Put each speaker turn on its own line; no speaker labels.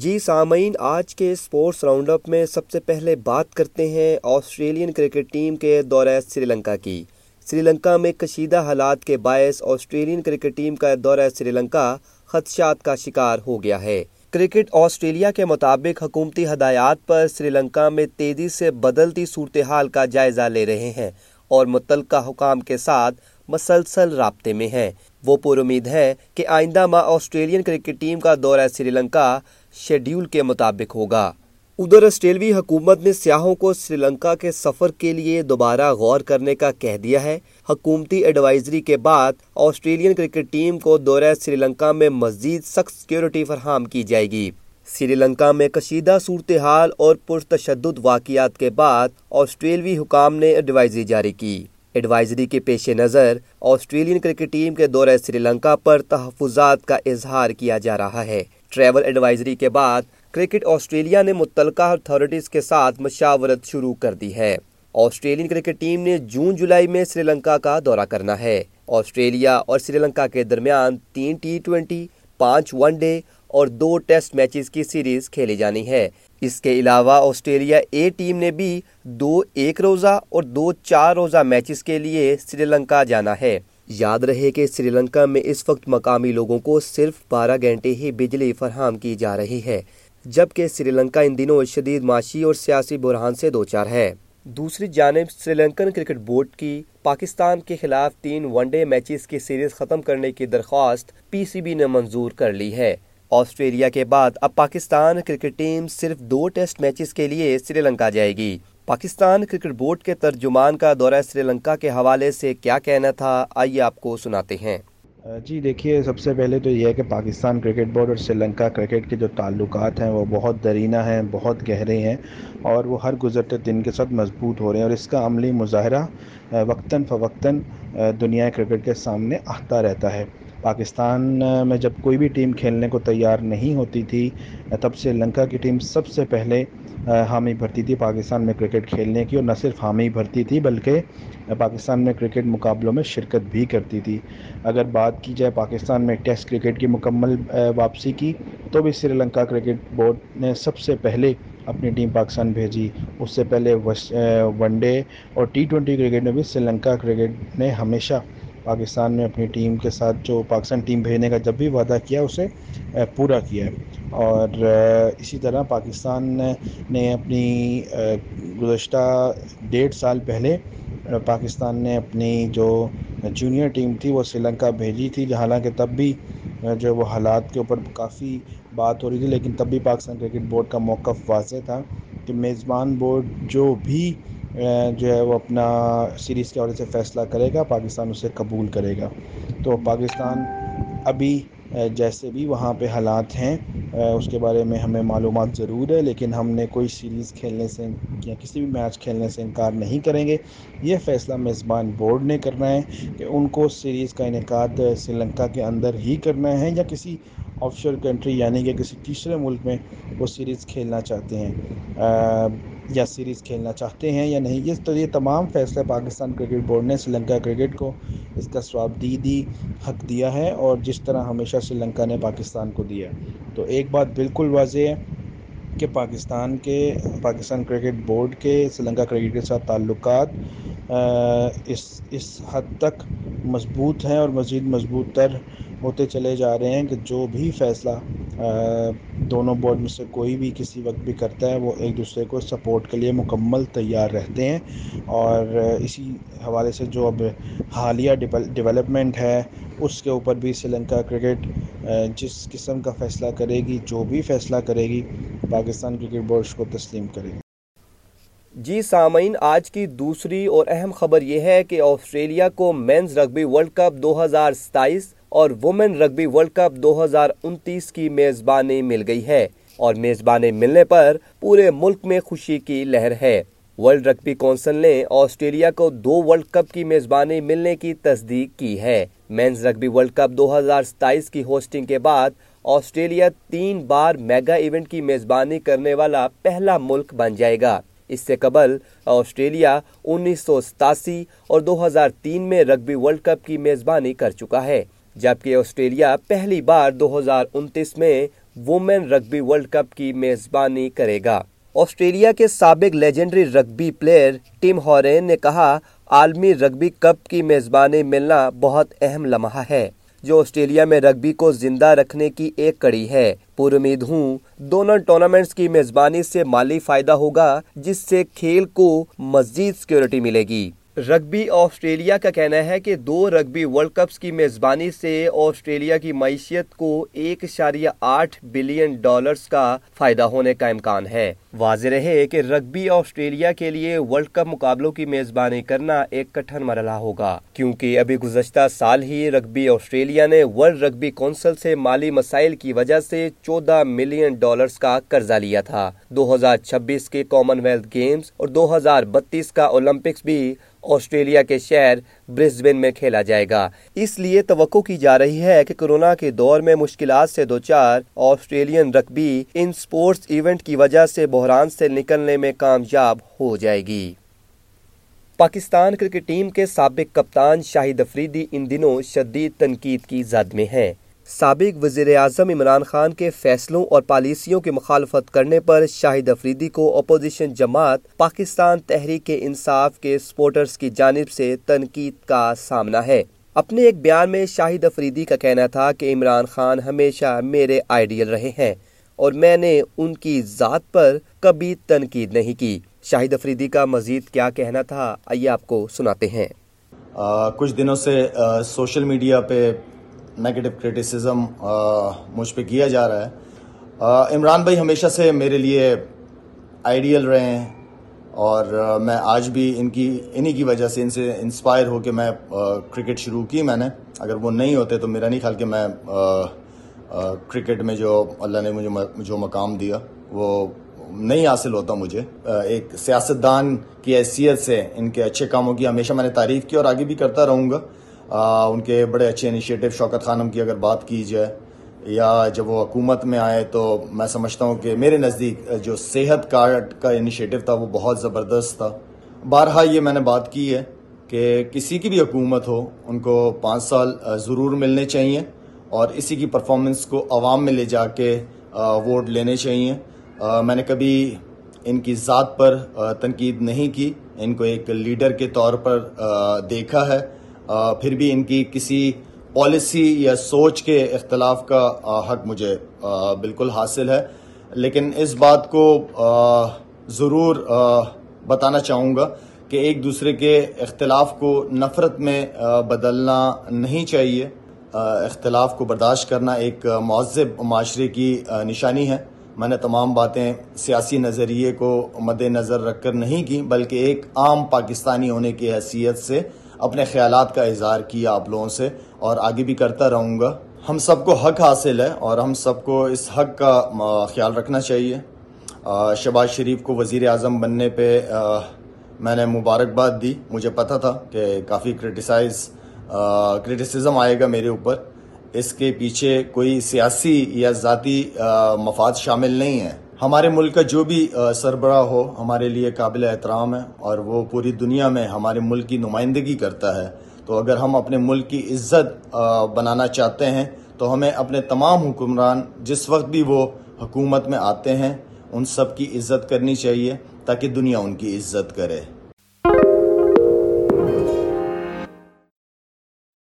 جی سامعین، آج کے اسپورٹس راؤنڈ اپ میں سب سے پہلے بات کرتے ہیں آسٹریلین کرکٹ ٹیم کے دورہ سری لنکا کی۔ سری لنکا میں کشیدہ حالات کے باعث آسٹریلین کرکٹ ٹیم کا دورہ سری لنکا، خدشات کا شکار ہو گیا ہے۔ کرکٹ آسٹریلیا کے مطابق حکومتی ہدایات پر سری لنکا میں تیزی سے بدلتی صورتحال کا جائزہ لے رہے ہیں اور متعلقہ حکام کے ساتھ مسلسل رابطے میں ہیں۔ وہ پر امید ہے کہ آئندہ ماہ آسٹریلین کرکٹ ٹیم کا دورہ سری لنکا شیڈیول کے مطابق ہوگا۔ ادھر آسٹریلوی حکومت نے سیاحوں کو سری لنکا کے سفر کے لیے دوبارہ غور کرنے کا کہہ دیا ہے۔ حکومتی ایڈوائزری کے بعد آسٹریلین کرکٹ ٹیم کو دورہ سری لنکا میں مزید سخت سیکیورٹی فراہم کی جائے گی۔ سری لنکا میں کشیدہ صورتحال اور پرتشدد واقعات کے بعد آسٹریلوی حکام نے ایڈوائزری جاری کی۔ ایڈوائزری کے پیش نظر آسٹریلین کرکٹ ٹیم کے دورہ سری لنکا پر تحفظات کا اظہار کیا جا رہا ہے۔ ٹریول ایڈوائزری کے بعد کرکٹ آسٹریلیا نے متعلقہ اتھارٹیز کے ساتھ مشاورت شروع کر دی ہے۔ آسٹریلین کرکٹ ٹیم نے جون جولائی میں سری لنکا کا دورہ کرنا ہے۔ آسٹریلیا اور سری لنکا کے درمیان تین ٹی ٹوینٹی پانچ ون ڈے اور دو ٹیسٹ میچز کی سیریز کھیلی جانی ہے۔ اس کے علاوہ آسٹریلیا اے ٹیم نے بھی دو ایک روزہ اور دو چار روزہ میچز کے لیے سری لنکا جانا ہے۔ یاد رہے کہ سری لنکا میں اس وقت مقامی لوگوں کو صرف بارہ گھنٹے ہی بجلی فراہم کی جا رہی ہے، جبکہ سری لنکا ان دنوں شدید معاشی اور سیاسی بحران سے دو چار ہے۔ دوسری جانب، سری لنکن کرکٹ بورڈ کی پاکستان کے خلاف تین ون ڈے میچز کی سیریز ختم کرنے کی درخواست پی سی بی نے منظور کر لی ہے۔ آسٹریلیا کے بعد اب پاکستان کرکٹ ٹیم صرف دو ٹیسٹ میچز کے لیے سری لنکا جائے گی۔ پاکستان کرکٹ بورڈ کے ترجمان کا دورہ سری لنکا کے حوالے سے کیا کہنا تھا، آئیے آپ کو سناتے ہیں۔
جی دیکھیے، سب سے پہلے تو یہ ہے کہ پاکستان کرکٹ بورڈ اور سری لنکا کرکٹ کے جو تعلقات ہیں، وہ بہت درینہ ہیں، بہت گہرے ہیں اور وہ ہر گزرتے دن کے ساتھ مضبوط ہو رہے ہیں اور اس کا عملی مظاہرہ وقتاً فوقتاً دنیا کرکٹ کے سامنے آتا رہتا ہے۔ پاکستان میں جب کوئی بھی ٹیم کھیلنے کو تیار نہیں ہوتی تھی تب سری لنکا کی ٹیم سب سے پہلے حامی بھرتی تھی پاکستان میں کرکٹ کھیلنے کی، اور نہ صرف حامی بھرتی تھی بلکہ پاکستان میں کرکٹ مقابلوں میں شرکت بھی کرتی تھی۔ اگر بات کی جائے پاکستان میں ٹیسٹ کرکٹ کی مکمل واپسی کی، تو بھی سری لنکا کرکٹ بورڈ نے سب سے پہلے اپنی ٹیم پاکستان بھیجی۔ اس سے پہلے ون ڈے اور ٹی ٹوینٹی کرکٹ میں بھی سری لنکا کرکٹ نے ہمیشہ پاکستان نے اپنی ٹیم کے ساتھ جو پاکستان ٹیم بھیجنے کا جب بھی وعدہ کیا، اسے پورا کیا ہے۔ اور اسی طرح پاکستان نے اپنی گزشتہ ڈیڑھ سال پہلے پاکستان نے اپنی جو جونیئر ٹیم تھی، وہ سری لنکا بھیجی تھی، حالانکہ تب بھی جو وہ حالات کے اوپر کافی بات ہو رہی تھی، لیکن تب بھی پاکستان کرکٹ بورڈ کا موقف واضح تھا کہ میزبان بورڈ جو بھی جو ہے وہ اپنا سیریز کے حوالے سے فیصلہ کرے گا، پاکستان اسے قبول کرے گا۔ تو پاکستان ابھی جیسے بھی وہاں پہ حالات ہیں اس کے بارے میں ہمیں معلومات ضرور ہے، لیکن ہم نے کوئی سیریز کھیلنے سے یا کسی بھی میچ کھیلنے سے انکار نہیں کریں گے۔ یہ فیصلہ میزبان بورڈ نے کرنا ہے کہ ان کو سیریز کا انعقاد سری لنکا کے اندر ہی کرنا ہے، یا کسی آف شور کنٹری یعنی کہ کسی تیسرے ملک میں وہ سیریز کھیلنا چاہتے ہیں۔ یا سیریز کھیلنا چاہتے ہیں یا نہیں یہ تو یہ تمام فیصلے پاکستان کرکٹ بورڈ نے سری لنکا کرکٹ کو اس کا سواب دی دی، حق دیا ہے اور جس طرح ہمیشہ سری لنکا نے پاکستان کو دیا۔ تو ایک بات بالکل واضح ہے کہ پاکستان کے، پاکستان کرکٹ بورڈ کے، سری لنکا کرکٹ کے ساتھ تعلقات اس اس حد تک مضبوط ہیں اور مزید مضبوط تر ہوتے چلے جا رہے ہیں کہ جو بھی فیصلہ دونوں بورڈ میں سے کوئی بھی کسی وقت بھی کرتا ہے، وہ ایک دوسرے کو سپورٹ کے لیے مکمل تیار رہتے ہیں۔ اور اسی حوالے سے جو اب حالیہ ڈیولپمنٹ ہے، اس کے اوپر بھی سری لنکا کرکٹ جس قسم کا فیصلہ کرے گی، جو بھی فیصلہ کرے گی، پاکستان کرکٹ بورڈ اس کو تسلیم کرے گی۔
جی سامعین، آج کی دوسری اور اہم خبر یہ ہے کہ آسٹریلیا کو مینز رگبی ورلڈ کپ دو ہزار ستائیس اور وومن رگبی ورلڈ کپ دو ہزار انتیس کی میزبانی مل گئی ہے اور میزبانی ملنے پر پورے ملک میں خوشی کی لہر ہے۔ ورلڈ رگبی کونسل نے آسٹریلیا کو دو ورلڈ کپ کی میزبانی ملنے کی تصدیق کی ہے۔ مینز رگبی ورلڈ کپ دو ہزار ستائیس کی ہوسٹنگ کے بعد آسٹریلیا تین بار میگا ایونٹ کی میزبانی کرنے والا پہلا ملک بن جائے گا۔ اس سے قبل آسٹریلیا انیس سو ستاسی اور دو ہزار تین میں رگبی ورلڈ کپ کی میزبانی کر چکا ہے۔ جبکہ آسٹریلیا پہلی بار دو ہزار انتیس میں وومن رگبی ورلڈ کپ کی میزبانی کرے گا۔ آسٹریلیا کے سابق legendary rugby player Tim Horan نے کہا، عالمی رگبی کپ کی میزبانی ملنا بہت اہم لمحہ ہے، جو آسٹریلیا میں رگبی کو زندہ رکھنے کی ایک کڑی ہے۔ پور امید ہوں دونوں ٹورنامنٹس کی میزبانی سے مالی فائدہ ہوگا، جس سے کھیل کو مزید سیکیورٹی ملے گی۔ رگبی آسٹریلیا کا کہنا ہے کہ دو رگبی ورلڈ کپس کی میزبانی سے آسٹریلیا کی معیشت کو ایک اشاریہ آٹھ بلین ڈالرز کا فائدہ ہونے کا امکان ہے۔ واضح رہے کہ رگبی آسٹریلیا کے لیے ورلڈ کپ مقابلوں کی میزبانی کرنا ایک کٹھن مرحلہ ہوگا۔ کیونکہ ابھی گزشتہ سال ہی رگبی آسٹریلیا نے ورلڈ رگبی کونسل سے مالی مسائل کی وجہ سے چودہ ملین ڈالرز کا قرضہ لیا تھا۔ دو ہزار چھبیس کے کامن ویلتھ گیمز اور دو ہزار بتیس کا اولمپکس بھی آسٹریلیا کے شہر برسبن میں کھیلا جائے گا۔ اس لیے توقع کی جا رہی ہے کہ کرونا کے دور میں مشکلات سے دوچار آسٹریلین رگبی ان سپورٹس ایونٹ کی وجہ سے بحران سے نکلنے میں کامیاب ہو جائے گی۔ پاکستان کرکٹ ٹیم کے سابق کپتان شاہد افریدی ان دنوں شدید تنقید کی زد میں ہیں۔ سابق وزیر اعظم عمران خان کے فیصلوں اور پالیسیوں کی مخالفت کرنے پر شاہد افریدی کو اپوزیشن جماعت پاکستان تحریک انصاف کے سپورٹرز کی جانب سے تنقید کا سامنا ہے۔ اپنے ایک بیان میں شاہد افریدی کا کہنا تھا کہ عمران خان ہمیشہ میرے آئیڈیل رہے ہیں۔ اور میں نے ان کی ذات پر کبھی تنقید نہیں کی۔ شاہد افریدی کا مزید کیا کہنا تھا، آئیے آپ کو سناتے ہیں۔
کچھ دنوں سے سوشل میڈیا پہ نیگیٹو کرٹیسزم مجھ پہ کیا جا رہا ہے۔ عمران بھائی ہمیشہ سے میرے لیے آئیڈیل رہے ہیں اور میں آج بھی ان کی، انہی کی وجہ سے ان سے انسپائر ہو کے میں کرکٹ شروع کی میں نے۔ اگر وہ نہیں ہوتے تو میرا نہیں خیال کہ میں کرکٹ میں جو اللہ نے مجھے جو مقام دیا، وہ نہیں حاصل ہوتا مجھے۔ ایک سیاستدان کی حیثیت سے ان کے اچھے کاموں کی ہمیشہ میں نے تعریف کی اور آگے بھی کرتا رہوں گا۔ ان کے بڑے اچھے انیشیٹو شوکت خانم کی اگر بات کی جائے، یا جب وہ حکومت میں آئے تو میں سمجھتا ہوں کہ میرے نزدیک جو صحت کارڈ کا انیشیٹو تھا وہ بہت زبردست تھا۔ بارہا یہ میں نے بات کی ہے کہ کسی کی بھی حکومت ہو، ان کو پانچ سال ضرور ملنے چاہیے۔ اور اسی کی پرفارمنس کو عوام میں لے جا کے ووٹ لینے چاہیے۔ میں نے کبھی ان کی ذات پر تنقید نہیں کی۔ ان کو ایک لیڈر کے طور پر دیکھا ہے۔ پھر بھی ان کی کسی پالیسی یا سوچ کے اختلاف کا حق مجھے بالکل حاصل ہے۔ لیکن اس بات کو ضرور بتانا چاہوں گا کہ ایک دوسرے کے اختلاف کو نفرت میں بدلنا نہیں چاہیے۔ اختلاف کو برداشت کرنا ایک معذب معاشرے کی نشانی ہے۔ میں نے تمام باتیں سیاسی نظریے کو مد نظر رکھ کر نہیں کی، بلکہ ایک عام پاکستانی ہونے کی حیثیت سے اپنے خیالات کا اظہار کیا آپ لوگوں سے اور آگے بھی کرتا رہوں گا۔ ہم سب کو حق حاصل ہے اور ہم سب کو اس حق کا خیال رکھنا چاہیے۔ شباز شریف کو وزیر اعظم بننے پہ میں نے مبارکباد دی۔ مجھے پتہ تھا کہ کافی کرٹیسائز کرٹیسزم آئے گا میرے اوپر۔ اس کے پیچھے کوئی سیاسی یا ذاتی مفاد شامل نہیں ہیں ہمارے ملک کا جو بھی سربراہ ہو، ہمارے لیے قابل احترام ہے اور وہ پوری دنیا میں ہمارے ملک کی نمائندگی کرتا ہے۔ تو اگر ہم اپنے ملک کی عزت بنانا چاہتے ہیں، تو ہمیں اپنے تمام حکمران جس وقت بھی وہ حکومت میں آتے ہیں، ان سب کی عزت کرنی چاہیے تاکہ دنیا ان کی عزت کرے۔